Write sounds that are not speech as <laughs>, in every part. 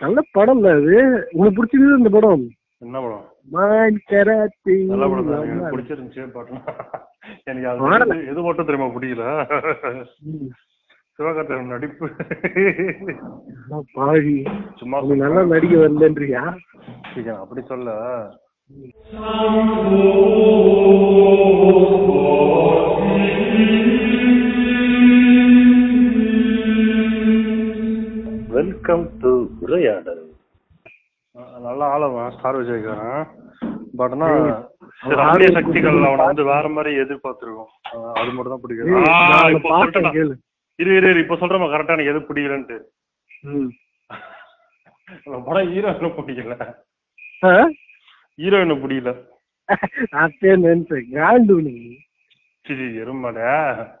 நல்ல படம்ல அது. உனக்கு பிடிச்சது இந்த படம்? என்ன படம்? மான் கராத்தே. நல்ல படம் தான். எனக்கு பிடிச்சிருந்துச்சு படம் எனக்கு அது. எது- மட்டும் தெரியுமா பிடிக்கல. சிவகார்த்திகேயன் நடிப்பு. பாவி. சும்மா நீ நல்லா நடிக்க வரலன்றியா. அப்படி சொல்ல. வெல்கம் டு உரையாடல். நல்லா ஆளவன் ஸ்டார் விஜய்க்காரன் பட் ஆனா ஆளு சக்திகள் அவனை வந்து வேற மாதிரி எதிர்பார்த்திருக்கோம். அது மட்டும் தான் பிடிக்கும். நான் இரு இரு இரு, இப்போ சொல்றேன் கரெக்டா எனக்கு எது பிடிக்கலன்ட்டு. படம் ஹீரோயினை பிடிக்கல? ஹீரோயினை பிடிக்கல. அப்பயே நினைச்சேன் காண்டு நீ சரி எருமாட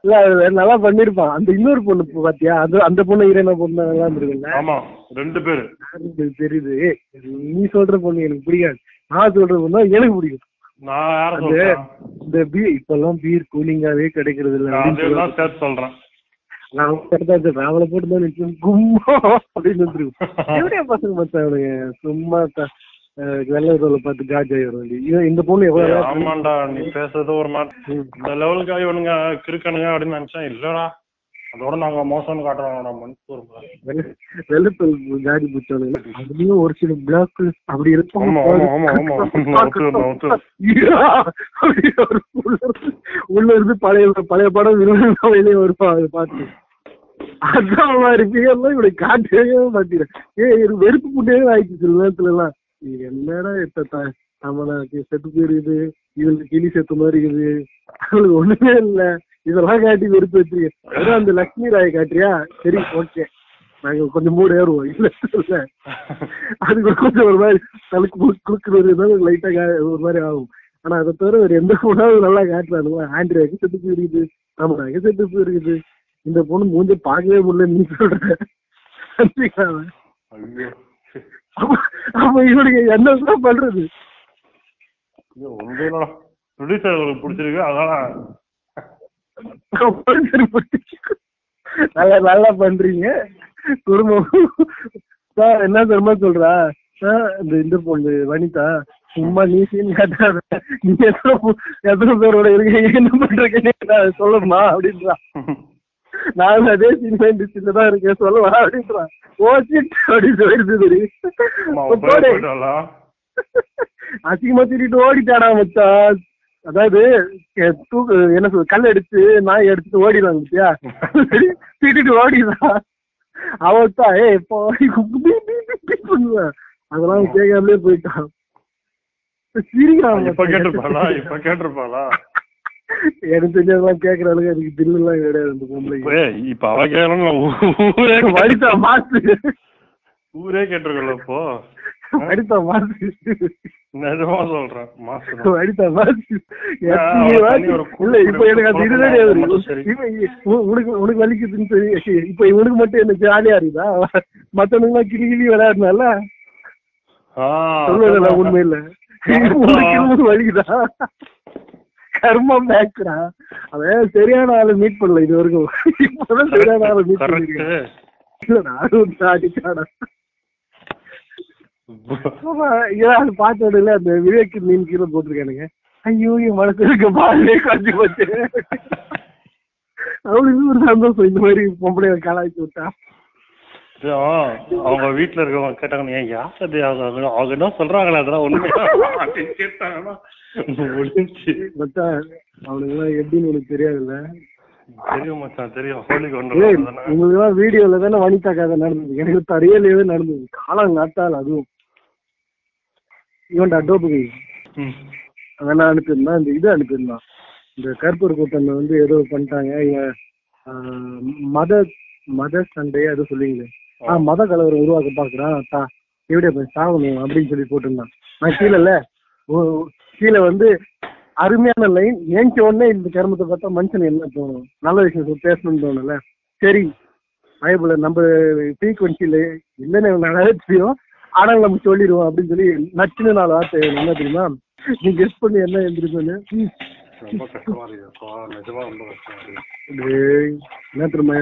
இல்ல அது நல்லா பண்ணிருப்பான். அந்த இன்னொரு பொண்ணு இப்ப பாத்தியா? அது அந்த பொண்ணு ஹீரோயினா பொண்ணு நல்லா இருந்திருக்குல்ல ஆமா ரெண்டு பேரு. தெரியுது? நீ சொல்ற பொண்ணு எனக்கு பிடிக்காது. நான் சொல்ற பொண்ணு எனக்கு பிடிக்கும் இந்த பீர் இப்பெல்லாம் பீர் கூலிங்காவே கிடைக்கிறது இல்ல. சொல்றேன். நான் அவளை போட்டு தான் நிச்சயம் கும்மா அப்படின்னு வந்துருக்கும் <laughs> எப்படியா பசங்க மச்சான் அவனுங்க? சும்மா வெள்ளை தோலை பார்த்து காஜ் இவன் இந்த பொண்ணு எவ்வளவு ஆமாண்டா நீ பேசுறது ஒரு மாதிரி. இந்த லெவலுக்கு இவனுங்க கிறுக்கணுங்க அப்படின்னு நினைச்சேன் இல்லடா. அதோட நாங்க மோசம்னு காட்டுறோம் மணிப்பூர் வெள்ளை- வெள்ளைத்தோல் காடி பிடிச்சவனுங்க அதுலயும் ஒரு சில பிளாக் அப்படி இருக்கும் உள்ள இருந்து- பழைய பழைய படம் விரும்ப வெளியே வருவான் அதை பார்த்து. அதான் மாதிரி பிகர்லாம் இப்படி காட்டவே மாட்டேன் ஏ வெறுப்பு புட்டே ஆயிடுச்சு சில நேரத்துல எல்லாம் இது என்னடா இப்ப த- நம்மளுக்கு செத்து போயிருக்குது இவளுக்கு கிளி செத்த மாதிரி இருக்குது. அவளுக்கு ஒண்ணுமே இல்ல. இதெல்லாம் காட்டி வெறுப்பு வச்சிருக்கேன். வெறும் அந்த லக்ஷ்மி ராயை காட்டுறியா? சரி ஓகே நாங்க கொஞ்சம் மூடு ஏறுவோம். இல்ல இல்ல. அதுக்கு கொஞ்சம் ஒரு மாதிரி தலுக்கு குறுக்குறது லைட்டா ஒரு மாதிரி ஆகும். ஆனா அதை தவிர வேற எந்த பொண்ணாவது நல்லா காட்டுறானுங்க ஆண்ட்ரியாக்கு செத்து போயிருக்குது. ஆமாடாக்கு செத்து போயிருக்குது. இந்த பொண்ணு மூஞ்ச பார்க்கவே முடியல நீ சொல்ற. ஐயோ. அப்ப இவனுக்கு என்னதான் பண்றது. உங்களோட ப்ரொடியூசர்களுக்கு பிடிச்சிருக்கு அதனால நல்லா நல்லா பண்றீங்க. குடும்பம் சார் என்ன தெரியுமா சொல்றா? இந்த இந்த பொண்ணு வனிதா சும்மா நீ சீன் காட்டாத. நீ எத்தனை எத்தனை பேரோட இருக்கீங்க? என்ன பண்றீங்க சொல்லுமா அப்படின்றா. நான் அதே சினிமா இண்டஸ்ட்ரியில தான் இருக்கேன் சொல்லவா அப்படின்றான். ஓ shit அப்படின்னு. போயிட்டாளா? அசிங்கமா திட்டிட்டு ஓடிட்டாடா மச்சான். அதாவது தூக்கு என்ன சொல்றது கல் எடுத்து நாய் எடுத்துட்டு ஓடிடுவாங்க பத்தியா? திட்டிட்டு ஓடிடுறான். அவத்தான் ஏ இப்போ அதெல்லாம் கேட்காமலே போயிட்டான். சிரிக்கிறான் இப்ப கேட்டிருப்பாளா? இப்ப கேட்டிருப்பாளா? எனக்கு கேட்கற அளவுக்கு எனக்கு தில்லு எல்லாம் கிடையாது அந்த பொம்பளைக்கு. ஏய், இப்ப அவ கேட்கணும் ஊரே <laughs> வடித்தா மாசு ஊரே கேட்டிருக்கல இப்போ. <laughs> வடித்தா மாசு நிஜமா சொல்றேன். வடித்தா மாசு இல்ல எனக்கு அது உனக்கு உனக்கு வலிக்குதுன்னு சொல்லி இப்ப இவனுக்கு மட்டும் என்ன ஜாலியா இருக்குதா? மத்தவனுக்கு கிளி கிளி விளையாடுனால? சொல்லுவதில்ல உண்மை இல்ல உனக்கு வலிக்குதா? கர்மம் பேக்குறா அவன் சரியான ஆளை மீட் பண்ணல இது வரைக்கும் இப்பதான் சரியான ஆளை மீட் பண்ணிருக்கேன். இல்ல அது பார்த்த உடனே அந்த விவேக் மீன் கீழே போட்டிருக்கானுங்க. ஐயோ என் மனசு இருக்க பாலே காஞ்சி போச்சு. அவளுக்கு ஒரு சந்தோஷம் இந்த மாதிரி பொம்பளைய கலாய்ச்சி விட்டா. அவங்க வீட்டுல இருக்கவங்க கேட்டாங்க ஏன் யார் அது? அவங்க அவங்க என்ன சொல்றாங்களே அதெல்லாம் அப்படின்னு கேட்டாங்கன்னா முடிஞ்சு மச்சான் அவனுக்கு எல்லாம் எப்படின்னு உனக்கு தெரியாதுல்ல தெரியும் மச்சான் தெரியும் ஹோலி கொண்டு உங்களுக்கு எல்லாம் வீடியோல தானே வனிதா கதை நடந்தது எனக்கு தரையிலேயே நடந்தது காலம் காத்தால் அதுவும் இவன்டா டோப்பு அதெல்லாம் அனுப்பியிருந்தான் இந்த இது அனுப்பியிருந்தான் இந்த கருப்பூர் கூட்டம் வந்து ஏதோ பண்ணிட்டாங்க ஆஹ், மத மத சண்டையா ஏதோ சொல்லுவீங்களே ஆஹ் மத கலவரம் உருவாக்க பாக்குறான் தா எப்படியா போய் சாகணும் அப்படின்னு சொல்லி போட்டிருந்தான். நான் கீழே இல்ல. ஓ- கீழே வந்து அருமையான லைன் ஏஞ்ச உடனே இந்த கருமத்தை பார்த்தா மனுஷன் என்ன தோணும்? நல்ல விஷயம் பேசணும்னு தோணும்ல. சரி பயபுல நம்ம ஃப்ரீக்வன்சில இல்லைன்னு நல்லாவே தெரியும். ஆனால் நம்ம சொல்லிடுவோம் அப்படின்னு சொல்லி நச்சுன்னு நாலு வார்த்தை என்ன தெரியுமா? நீ கெஸ்ட் பண்ணி என்ன எழுந்திருக்கோன்னு. என்ன தெரியுமா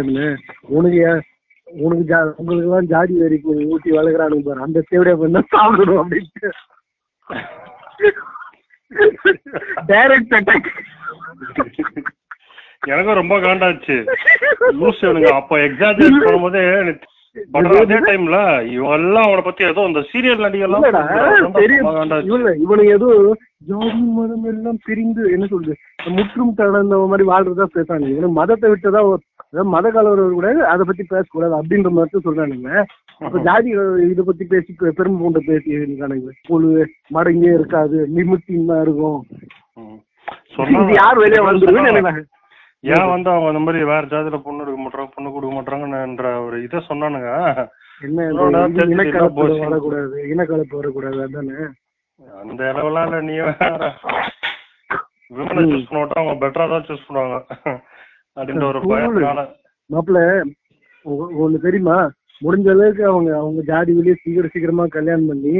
உனக்கு உனக்கு ஜா உங்களுக்கு எல்லாம் ஜாதி வரைக்கும் ஊட்டி வளர்க்குறானுங்க பாரு. அந்த தேவையா பண்ணா சாப்பிடணும் அப்படின்ட்டு. டைரக்ட் அட்டாக் எனக்கும் ரொம்ப காண்டாச்சு. லூஸ் இவனுங்க. அப்ப எக்ஸாஜரேட் பண்ணும்போது அதே டைம்ல இவெல்லாம் அவனை பத்தி ஏதோ இந்த சீரியல் நடிகர்லாம் இவனுக்கு ஏதோ ஜாதி மதம் எல்லாம் பிரிந்து என்ன சொல்றது? முற்றும் தடந்த மாதிரி வாழ்றதா பேசானுங்க இவனு மதத்தை விட்டதா ஒரு- அதாவது மத கலவரம் கூட அதை பத்தி பேசக்கூடாது அப்படின்ற மாதிரி சொல்றானுங்க. அப்ப ஜாதி இதை பத்தி பேசி பெருமை கொண்டு பேசி இருக்கானுங்க புழு மடங்கே இருக்காது நிமித்தின் தான் இருக்கும். இது. யார் வெளியே வந்துருன்னு ஏன் வந்து அவங்க இந்த மாதிரி வேற ஜாதியில பொண்ணு எடுக்க மாட்டாங்க பொண்ணு கொடுக்க மாட்டாங்கன்ற ஒரு இதை சொன்னானுங்க. என்ன இனக்கலப்பு? வரக்கூடாது இனக்கலப்பு வரக்கூடாது அதானே? அந்த அளவுலாம் இல்ல நீ வேற. விமனை சூஸ் பண்ண அவங்க பெட்டரா தான் சூஸ் பண்ணுவாங்க. அப்படின்ற ஒரு பயத்தினால. மாப்பிள்ள ஒண்ணு தெரியுமா? முடிஞ்ச அளவுக்கு அவங்க அவங்க ஜாதி வெளியே சீக்கிரம் சீக்கிரமா கல்யாணம் பண்ணி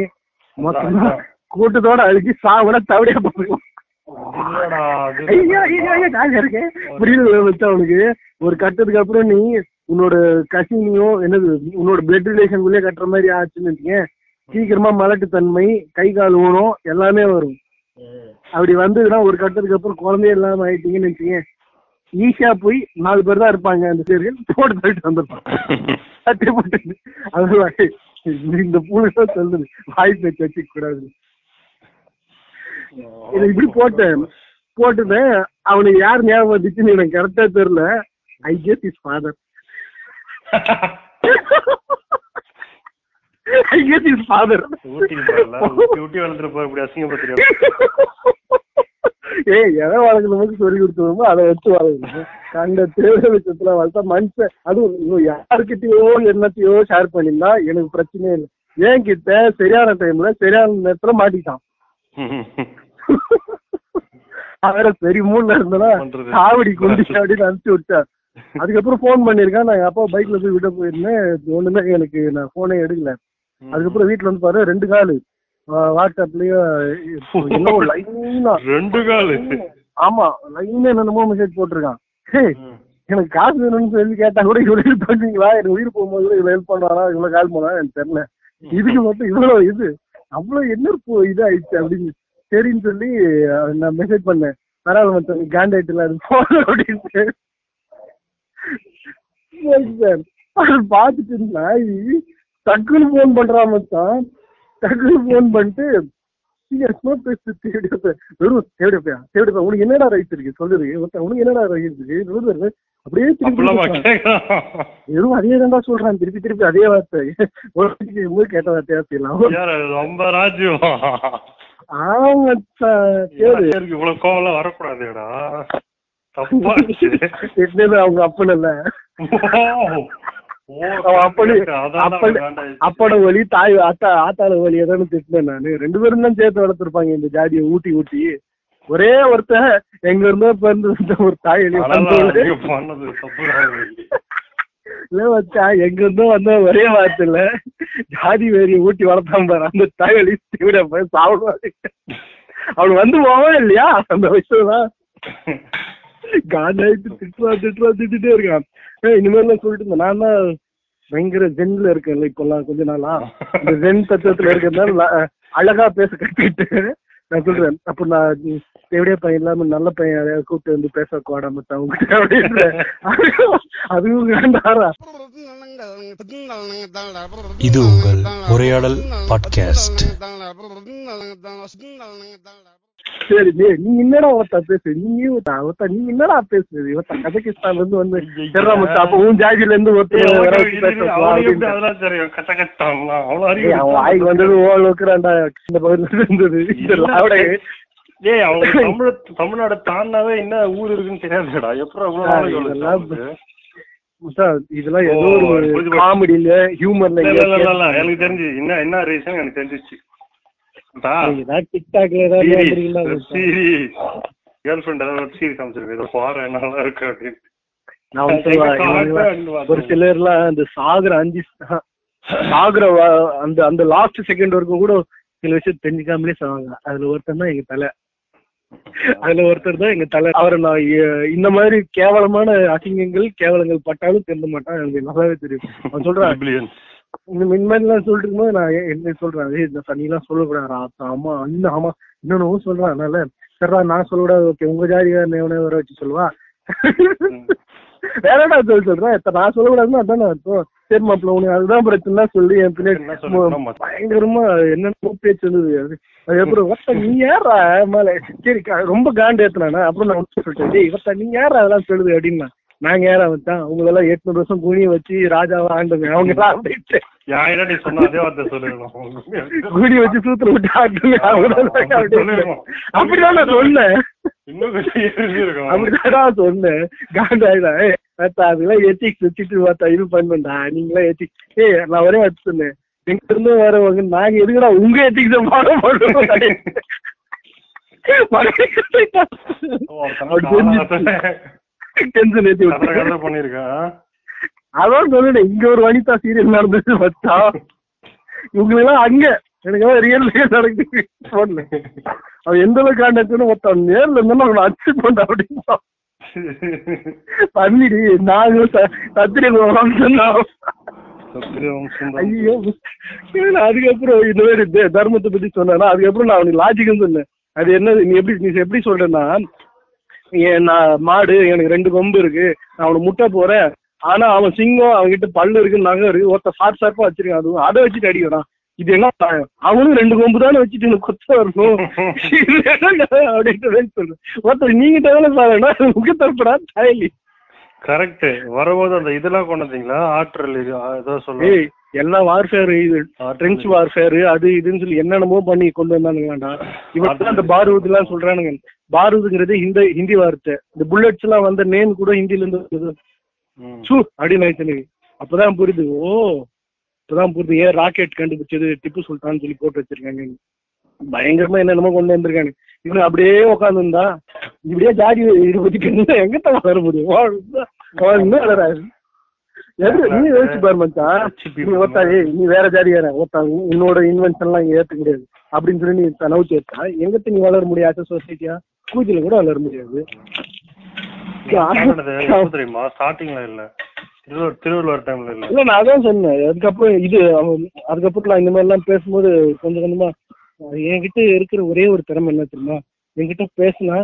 மொத்தமா கூட்டத்தோட அழுகி சாவட தவடியா போடுவோம் அவனுக்கு ஒரு கட்டத்துக்கு அப்புறம் நீ உன்னோட கசினியோ என்னது உன்னோட பிளட் ரிலேஷனுக்குள்ளே கட்டுற மாதிரி ஆச்சுன்னு வச்சுக்கேன். சீக்கிரமா மலட்டு தன்மை கை கால் ஊனம் எல்லாமே வரும். அப்படி வந்ததுன்னா ஒரு கட்டத்துக்கு அப்புறம் குழந்தைய இல்லாம ஆயிட்டீங்கன்னு வச்சுக்கங்க ஈஸியா போய் நாலு பேர் தான் இருப்பாங்க அந்த சீரியல். போட்டு தள்ளிட்டு வந்துருப்பான் <laughs> சட்டை போட்டு அதுதான் இந்த பூனை சொல்லுது வாய் பேச்சு வச்சுக்க கூடாது. இதை இப்படி போட்டேன். போட்டுட்டேன். அவனுக்கு யார் ஞாபகம் வந்துச்சுன்னு எனக்கு கரெக்டா தெரியல. I guess is father I guess is father Ooty வளர்ந்துட்டு போய் இப்படி அசிங்கப்படுத்துறியா <laughs> ஏய் எதை வளர்க்கணுமோ சொல்லி கொடுத்தோமோ அதை வச்சு வளர்க்கணும் கண்ட தேவை விஷயத்துல வளர்த்தா மனுஷன் அதுவும் இன்னும் யாருக்கிட்டயோ என்னத்தையோ ஷேர் பண்ணியிருந்தா எனக்கு பிரச்சனையே இல்லை. ஏன் கிட்ட சரியான டைம்ல சரியான நேரத்துல மாட்டிட்டான் அவர சரி மூணுல இருந்தா பண்றது? சாவடி குண்டி அப்படின்னு அனுப்பிச்சு விட்டார். அதுக்கப்புறம் ஃபோன் பண்ணிருக்கேன் நான் அப்பா பைக்ல போய் விட போயிருந்தேன். ஒண்ணுமே எனக்கு நான் போனே எடுக்கல. அதுக்கப்புறம் வீட்டுல வந்து பாரு ரெண்டு காலு. வாட்ஸ்அப்லயும் இன்னும் லைனா <laughs> ரெண்டு காலு. ஆமா லைனா என்னென்னமோ மெசேஜ் போட்டிருக்கான். ஹே எனக்கு காசு வேணும்னு சொல்லி கேட்டா கூட இவ்வளவு ஹெல்ப் பண்ணுவீங்களா? எனக்கு உயிர் போகும்போது கூட இவ்வளவு ஹெல்ப் பண்ணுவாரா? இவ்வளவு கால் பண்ணா எனக்கு தெரியல. இதுக்கு மட்டும் இவ்வளவு இது. அவ்வளவு என்ன இது ஆயிடுச்சு அப்படின்னு சரின்னு சொல்லி நான் மெசேஜ் பண்ணேன். பரவாயில்ல மச்சான் காண்டாயிட்டுல அது போன அப்படின்ட்டு. சரி அது பார்த்துட்டு நாய் டக்குன்னு ஃபோன் பண்றான் மச்சான். டக்குன்னு ஃபோன் பண்ணிட்டு பேசு தேவடியா வெறும் தேவடியா தேவடியா உனக்கு என்னடா ரைட் இருக்கு? சொல்லுது உனக்கு என்னடா ரைட் இருக்கு? அப்படியே திருப்பி? வெறும் அதே தான்டா சொல்றான். திருப்பி திருப்பி அதே வார்த்தை. ஒரு கேட்ட வார்த்தையா அது ரொம்ப ராஜ்யம்? எனக்கு இவ்வளவு கோவம் வரக்கூடாதுடா? அவங்க அப்பன் இல்ல அப்பட வழி தாய் ஆத்தா ஆத்தாள வழி எதானு திட்டினேன் நானு. ரெண்டு பேரும் தான் சேர்த்து வளர்த்துருப்பாங்க இந்த ஜாதியை ஊட்டி ஊட்டி. ஒரே ஒருத்தன் எங்க இருந்தோ பிறந்து வந்த ஒரு தாய் தப்புதான் இல்ல வச்சா எங்க இருந்தோ வந்த ஒரே வார்த்தை இல்ல ஜாதி வேரி ஊட்டி வளர்த்தான் பாரு. அந்த தாய் வழி தீவிர போய் சாப்பிடுவாங்க அவனு வந்து போவான் இல்லையா? அந்த விஷயம் காண்டாயிட்டு திட்டுவா திட்டுவா திட்டுட்டே இருக்கான் ஏய் இனிமேல் சொல்லிட்டு இருந்தேன் நான் தான் பயங்கர ஜென்ல இருக்கேன்ல இப்பெல்லாம் கொஞ்ச நாளா இந்த ஜென் தத்துவத்துல இருக்கிறதுனால அழகா பேச கத்துக்கிட்டு நான் சொல்றேன் அப்ப நான் எப்படியா பையன் இல்லாம நல்ல பையன் யாரையாவது கூப்பிட்டு வந்து பேச கோடா மத்த அவங்க அப்படின்னு அதுவும் வேண்டாரா இது உங்கள் உரையாடல் பாட்காஸ்ட் சரி நீ நீ என்னடா ஒருத்தா பேசு? நீ ஒருத்தா ஒருத்தா நீ என்னடா பேசுறது? ஒருத்தா கஜகிஸ்தான்ல இருந்து வந்து சரிடா மச்சா அப்ப உன் ஜாதியில இருந்து ஒருத்தர். அவ்வளவு அவன் வாய்க்கு வந்தது ஓ அளவுக்குறான்டா இந்த பகுதியில இருந்தது. ஏய், அவனுக்கு <laughs> தமிழ் தமிழ்நாடு தாண்டாவே என்ன ஊர் இருக்குன்னு தெரியாதுடா. எப்பறம் வந்துச்சு இதெல்லாம் ஏதோ ஒரு. காமெடியில ஹியூமர்ல எனக்கு தெரிஞ்சு என்ன என்ன ரீசன் எனக்கு தெரிஞ்சிச்சு டிக்டாக்ல ஏதாவது வந்திருக்கீங்களா மச்சான்? சீரிஸ் கேர்ள் ஃப்ரெண்ட் ஏதாவது சீரிஸ் அமைச்சிருக்கு இதை பாரு நல்லா இருக்கு அப்படின்னு. ஒரு சிலர்லாம் அந்த சாகுற அஞ்சு சாகுற அந்த அந்த லாஸ்ட் செகண்ட் வரைக்கும் கூட சில விஷயம் தெரிஞ்சுக்காமலே சாவாங்க. அதுல ஒருத்தன் தான் எங்க தலை. அதுல ஒருத்தர் தான் எங்க தலை. அவரை நான் இந்த மாதிரி கேவலமான அசிங்கங்கள் கேவலங்கள் பட்டாலும் திருந்த மாட்டான். எனக்கு நல்லாவே தெரியும். அவன் சொல்றான். இந்த மின்மேலாம் சொல்லிட்டு இருக்கும்போது நான் என்ன சொல்றேன் ஏய் இந்த சனிலாம் சொல்லக்கூடாது ஆத்தா அம்மா இன்னும் ஆமா இன்னொன்னு சொல்றான் அதனால சரிடா நான் சொல்லக்கூடாது ஓகே உங்க ஜாதிகாரன் எவனே வர வச்சு சொல்லுவா. வேற என்ன சொல்லி சொல்றேன் இப்ப நான் சொல்லக்கூடாதுன்னு அதானே அர்த்தம். சரி மாப்பிள்ள உனக்கு அதுதான் பிரச்சனை சொல்லி என் பின்னாடி பயங்கரமா என்னென்ன பேச்சு இருந்தது அது அதுக்கப்புறம் ஒருத்த நீ யாரா மேல சரி ரொம்ப காண்டு ஏத்துனானா அப்புறம் நான் சொல்லிட்டேன் டேய் நீ யாரா அதெல்லாம் சொல்லுது அப்படின்னா. நாங்க யாரா வச்சான் அவங்க எல்லாம் எட்நூறு வருஷம் குனிய வச்சு ராஜாவா ஆண்டுங்க. அவங்க எல்லாம் குடி வச்சு சூத்துல விட்டு ஆட்டுங்க. அப்படிதான் நான் சொன்னேன் அப்படிதான் சொன்னேன். காண்டு ஆயிடா ஏய் அத்தா அதெல்லாம் எத்திக்ஸ் வச்சுட்டு பார்த்தா இது பண்ணுண்டா நீங்களாம் எத்திக்ஸ் ஏய் நான் ஒரே வார்த்தை சொன்னேன். எங்க இருந்து வரவங்க நாங்க எதுக்குடா உங்க எத்திக்ஸ் ஃபாலோ பண்ணுவோம்? டென்ஷன் ஏத்தி விட்டு பண்ணிருக்கேன் அதான் சொன்னேன் இங்க ஒரு வனிதா சீரியல் நடந்தது வச்சா இவங்களெல்லாம் அங்க. எனக்கு ரியல் ரியல் நடக்குது. போன்ல அவன் எந்த அளவுக்கு காண்டாச்சுன்னு ஒருத்தன் நேர்ல இருந்தாலும் அவனை அச்சு போண்டா அப்படின்னு பண்ணிடி நாங்களும் சொன்னோம் ஐயோ. அதுக்கப்புறம் இந்த மாதிரி தர்மத்தை பத்தி சொன்னா அதுக்கப்புறம் நான் அவனுக்கு லாஜிக்னு சொன்னேன். அது என்னது நீ எப்படி நீ எப்படி சொல்றேன்னா நான் மாடு எனக்கு ரெண்டு கொம்பு இருக்கு. நான் அவனை முட்டை போறேன். ஆனா அவன் சிங்கம் அவன்கிட்ட பல்லு இருக்கு நகை இருக்கு. ஒருத்த ஷார்ப் ஷார்ப்பா வச்சிருக்கான். அதுவும் அதை வச்சுட்டு அடிக்கிறான் இது என்ன நியாயம்? அவனும் ரெண்டு கொம்பு தானே வச்சுட்டு எனக்கு கொத்த வரணும் அப்படின்ட்டு சொல்றேன். ஒருத்தர் நீங்க டெவலப் சார் முகத்தரப்படா தாயலி. கரெக்ட் வரும்போது அந்த இதெல்லாம் கொண்டு வந்தீங்களா ஆற்றல் ஏதோ சொல்லுங்க ஏய் எல்லாம் வார்ஃபேர் இது ட்ரென்ச் வார்ஃபேர் அது இதுன்னு சொல்லி என்னென்னமோ பண்ணி கொண்டு வந்தானுங்கடா இவன் அந்த பாரூத் எல்லாம் சொல்றானுங்க. பாரூதுங்கிறது ஹிந்தி ஹிந்தி வார்த்தை. இந்த புல்லட்ஸ் எல்லாம் வந்த நேம் கூட ஹிந்தில இருந்து வருது. ம். சூ அப்படின்னு ஆயிடுச்சு அப்பதான் புரியுது ஓ இப்பதான் புரியுது ஏன் ராக்கெட் கண்டுபிடிச்சது டிப்பு சுல்தான் சொல்லி போட்டு வச்சிருக்காங்க. பயங்கரமா என்னென்னமோ கொண்டு வந்திருக்காங்க. இவனு அப்படியே உட்காந்துருந்தா இப்படியே ஜாதி இதை பத்தி எங்கத்தான் வளர முடியும்? நீ யோசிச்சு பாரு மச்சான். நீ ஒருத்தா ஏய் நீ வேற ஜாதியார ஒருத்தா உன்னோட இன்வென்ஷன் எல்லாம் இங்க ஏத்துக்க முடியாது. அப்படின்னு சொல்லி நீ நவுச்சு எடுத்தா எங்கத்த நீ வளர முடியாது சொசைட்டியா கூஜில கூட வளர முடியாது. தெரியுமா? ஸ்டார்டிங்ல இல்ல. திருவள்ளுவர் டைம்ல இல்ல. இல்ல நான் அதான் சொன்னேன். அதுக்கப்புறம் இது அதுக்கப்புறம் நான் இந்த மாதிரி எல்லாம் பேசும்போது கொஞ்சம் கொஞ்சமா என்கிட்ட இருக்கிற ஒரே ஒரு திறமை என்ன தெரியுமா? என்கிட்ட பேசினா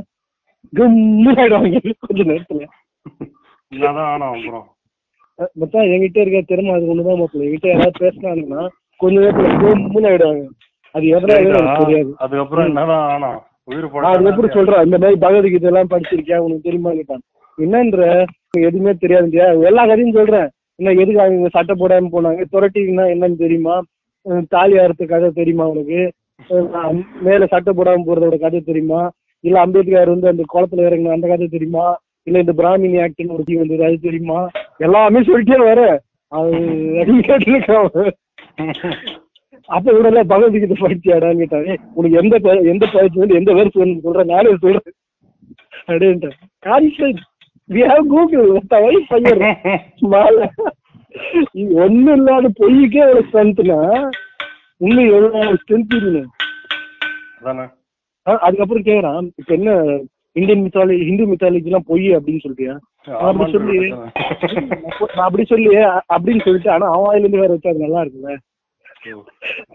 கம்மு ஆயிடுவாங்க கொஞ்ச நேரத்துல. ஆனா அப்புறம் மச்சான் என்கிட்ட இருக்கிற திறமை அது ஒண்ணுதான் மாப்பிள்ள என்கிட்ட யாராவது பேசினாங்கன்னா கொஞ்ச நேரத்துல கம்முன்னு ஆயிடுவாங்க. அது எனக்கு தெரியாது. அதுக்கப்புறம் என்னதான் ஆனா? நான் அதுக்கப்புறம் சொல்றேன் இந்த மாதிரி பகவத்கீதை எல்லாம் படிச்சிருக்கியா? உனக்கு தெரியுமா கேட்டான். என்னன்ற எதுவுமே தெரியாதுண்டியா எல்லா கதையும் சொல்றேன். என்ன எதுக்கு அவங்க சட்டை போடாம போனாங்க? துரட்டிங்கன்னா என்னன்னு தெரியுமா? தாலி அறுத்த கதை தெரியுமா உனக்கு? மேல சட்டை போடாம போறதோட கதை தெரியுமா? இல்ல அம்பேத்கர் வந்து அந்த குளத்துல இறங்கின அந்த கதை தெரியுமா? இல்ல இந்த பிராமினி ஆக்ட்னு ஒரு டீம் வந்தது. அது தெரியுமா? எல்லாமே சொல்லிட்டே வர. அது கேட்டுருக்கான் அப்ப கூட பகவத்கீதை படிச்சியாடான்னு கேட்டாங்க உனக்கு எந்த எந்த பயிற்சி வந்து எந்த வேர்ஸ் வேணும்னு சொல்றேன் நானே சொல்றேன். அப்படின்ட்டேன் கான்ஃபிடன்ஸ் வி ஹேவ் கூகுள் பையர் மாலை இது ஒண்ணும் இல்லாத பொய்யுக்கே ஒரு ஸ்ட்ரென்த்னா இன்னும் எவ்வளவு ஸ்ட்ரென்த் அதுக்கப்புறம் கேக்குறான். இப்ப என்ன இந்தியன் மித்தாலஜி ஹிந்து மித்தாலஜி எல்லாம் பொய் அப்படின்னு சொல்றியா? அப்படி சொல்லி அப்படி சொல்லி அப்படின்னு சொல்லிட்டு ஆனா அவன் வாயில இருந்து வேற வச்சா அது நல்லா இருக்குல்ல?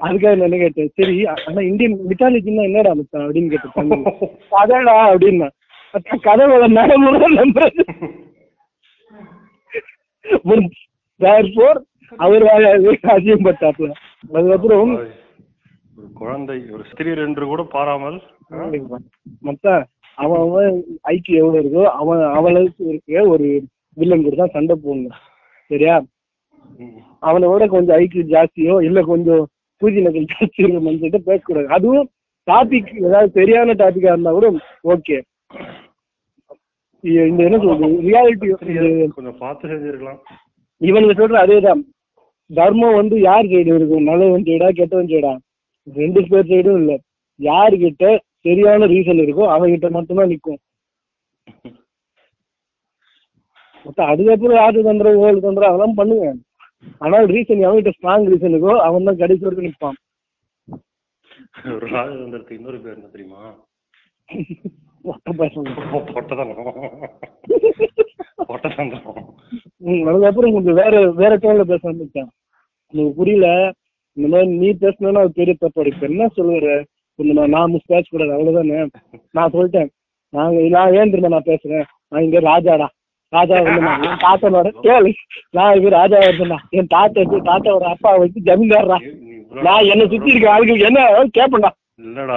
அதுக்காக நான் கேட்டேன் சரி ஆனா இந்தியன் மித்தாலஜின்னா என்னடா மச்சான் அப்படின்னு கேட்டேன் கதைடா அப்படின்னா. மச்சான் கதை வர நடைமுறை நம்புறது. அவர் அஜயம் பட்டாப்ல அதுக்கப்புறம் குழந்தை ஒரு சிறியர் என்று கூட பாராமல் மத்த அவன் அவன் ஐக்கியம் எவ்வளவு இருக்கோ அவன் அவளுக்கு இருக்க ஒரு வில்லன் கூட தான் சண்டை போடணும். சரியா. அவனை விட கொஞ்சம் ஐக்கியம் ஜாஸ்தியோ இல்ல கொஞ்சம் பூஜை நகல் ஜாஸ்தி இருக்க மனுஷன்ட்ட பேசக்கூடாது. அதுவும் டாபிக் ஏதாவது சரியான டாபிக்கா இருந்தா கூட ஓகே இந்த என்ன சொல்றது? ரியாலிட்டி கொஞ்சம் பார்த்து செஞ்சிருக்கலாம். இவனுக்கு சொல்ற அதேதான். தர்மம் வந்து யார் சைடு இருக்கும் நல்லவன் சைடா கெட்டவன் சைடா ரெண்டு பேர் சைடும் இல்ல. யாருகிட்ட சரியான ரீசன் இருக்கோ அவன்கிட்ட மட்டும்தான் மொத்தம் அதுக்கப்புறம் யாரு தந்திரம் ஓல் தந்திரம் அதெல்லாம் பண்ணுங்க ஆனால் ரீசன் அவன்கிட்ட ஸ்ட்ராங் ரீசன் இருக்கோ அவன் தான் கடைசி வரைக்கும் நிற்பான். ராஜதந்திரத்துக்கு இன்னொரு பேர் என்ன தெரியுமா? அதுக்கப்புறம் கொஞ்சம் வேற வேற டோன்ல பேச ஆரம்பிச்சேன். புரியல. இந்த மாதிரி நீ பேசினா அது பெரிய தப்பாடு இப்ப என்ன சொல்லுற? கொஞ்சம் நான் மிஸ் பேச கூடாது அவ்வளவுதானே? நான் சொல்லிட்டேன். நாங்க நான் ஏன் தெரியுமா நான் பேசுறேன்? நான் இங்க ராஜாடா. ராஜா வந்து நான் என் தாத்தனோட கேளு. நான் இங்க ராஜா இருந்தேன்டா என் தாத்தா வச்சு தாத்தாவோட அப்பா வச்சு இவ்வளவு- நான் என்ன சுத்தி இருக்க ஆளுக்கு என்ன.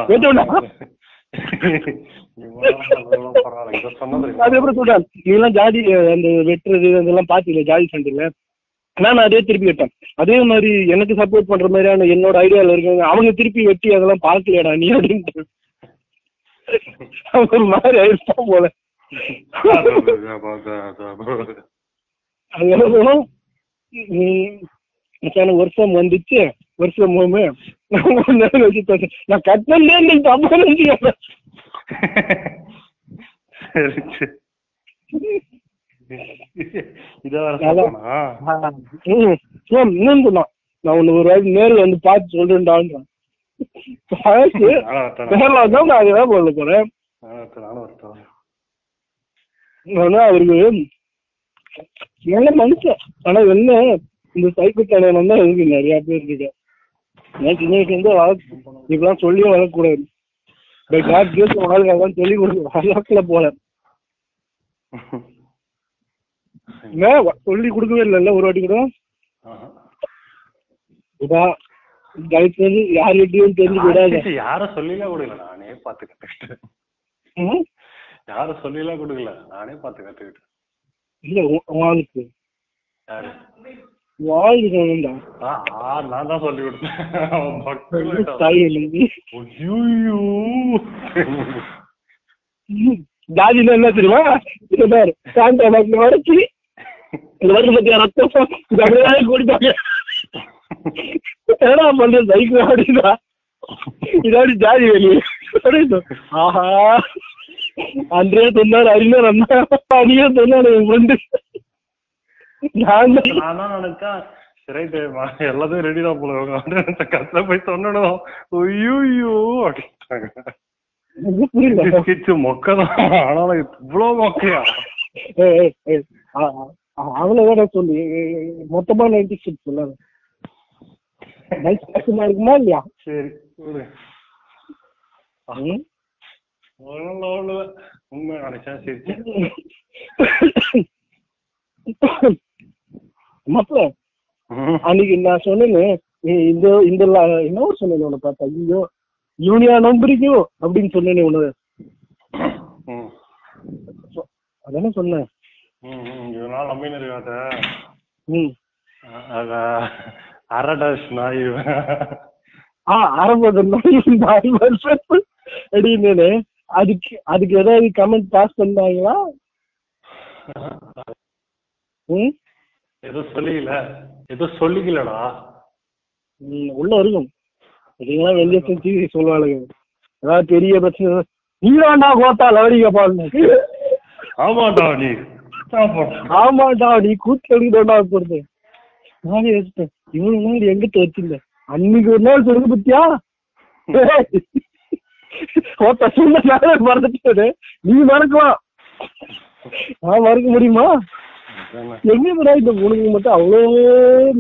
இதை தெரியுமா? அதுக்கப்புறம் சொல்றேன் நீ எல்லாம் ஜாதி அந்த வெட்டுறது இதெல்லாம் பாத்தீங்க ஜாதி சண்டையில? நான் அதே திருப்பி வெட்டேன். அதே மாதிரி எனக்கு சப்போர்ட் பண்ற மாதிரியான என்னோட ஐடியால இருக்கவங்க அவங்க திருப்பி வெட்டி அதெல்லாம் பார்க்கலையடா நீ அப்படின்ட்டு. <laughs> ஒரு மாதிரி ஆயிடுச்சான் போல. அது, அது, அது, அது, அது. அது என்ன சொன்னோம் மச்சான வருஷம் வந்துச்சு. வருஷம் போமே நான் வச்சு பேசுறேன். நான் கட்டினே நீ தப்பா நினைச்சுக்க சரி சரி. இத வேற நல்லா- சொல்லணுமா? ம், ஏன் இன்னும் நான். உன்னை ஒரு வாட்டி நேரில் வந்து பார்த்து சொல்றேன்டான்றான். <laughs> நேர்ல வந்தா நான் சொல்ல போறேன். ஆனா அவருக்கு நல்ல மனுஷன். ஆனா என்ன இந்த சைக்கிள் தலைவன் தான் இருக்கு நிறைய பேர் இருக்கு. நான் சின்ன வயசுல இருந்து வளர்க்க இப்பெல்லாம் சொல்லியும் வளர்க்கக்கூடாது பை காட் கேஸ் வாழ்க்கை சொல்லி கொடுக்க வளர்க்கல போல <laughs> சொல்லி கொடுக்கவே இல்லைல்ல ஒரு வாட்டி கூட. ஆஹா. இதான் தயவு செஞ்சு யார்கிட்டயும் தெரிஞ்சு ஆசிச்சு யாரும் சொல்லிலாம் கொடுக்கல? நானே பார்த்து கத்துக்கிட்டேன்? யாரும் சொல்லிலாம் கொடுக்கல? நானே பார்த்து கத்துக்கிட்டேன் இல்ல உ- வாழ்க்கை யாரு? வாழ்க்கை வேணும்டா ஆ, ஆ, நான் தான் சொல்லி கொடுத்தேன் ஜாதினா என்ன தெரியுமா? இது பாரு. உடச்சி இந்த வருஷம் பத்தியா ரத்தம்? அப்படியே குடிப்பாங்க? என்னடா சைக்கிள் அப்படின்னா இதாடி ஜாதி வெளியே. ஆஹா. அன்றே சொன்னார் அறிஞர் அண்ணா அடியே சொன்னார் என் ஃப்ரெண்டு நான் நினைச்சேன் ரைட்டு எல்லாத்தையும் ரெடி தான் போல. இவங்க கத்துல போய் சொன்னணும் ஐயோ அப்படின்ட்டாங்க. மொக்கதான் ஆனாலும் இவ்வளவு மொக்கையா? அவ்வளவுதானே சொல்லு. மொத்தமா நைன்டி சிக்ஸ் சொல்லாத நைட் இருக்குமா இல்லையா? சரி உண்மை நினைச்சேன் சரி மாப்பிள அன்னைக்கு நான் சொன்னேன்னு ஏய், இந்த இந்த என்ன சொன்னேன் உன்னை பார்த்தா? ஐயோ யூனியா நம்புறீங்க அப்படின்னு சொன்னேனே உன்ன. ம். அதானே சொன்னேன். நம்பின்னு இருக்காத ம். அரடாஸ் நாய். ஆ அறுபது நாலு வருஷம் அப்படின்னு அதுக்கு அதுக்கு ஏதாவது கமெண்ட் பாஸ் பண்ணாங்களா? ம்? ஏதோ சொல்லிக்கல. ஏதோ சொல்லிக்கலடா. ம், உள்ள இருக்கும். இதுங்களா வெளியே செஞ்சு சொல்லுவாளுங்க. ஏதாவது பெரிய பிரச்சனை நீதாண்டா கோத்தா லவடிக்க பாருங்க ஆமாடா நீ. ஆமாண்டா நீ கூத்து எடுக்கணும்டா போறது. நானே யோசிச்சேன் இவ்வளவு நாள் எங்கிட்ட வச்சிருந்த. அன்னைக்கு ஒரு நாள் சொல்லுங்க பத்தியா? <laughs> கோத்தா சொன்ன நாளே மறந்துட்டு நீ மறக்கலாம் நான் மறக்க முடியுமா. எங்க போறா இந்த உனக்கு மட்டும் அவ்வளோ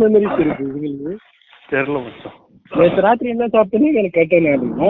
மெமரிஸ் இருக்கு இவங்களுக்கு? தெரியல மச்சான். நேற்று ராத்திரி என்ன சாப்பிட்டேன்னு எனக்கு கேட்டேன் அப்படின்னா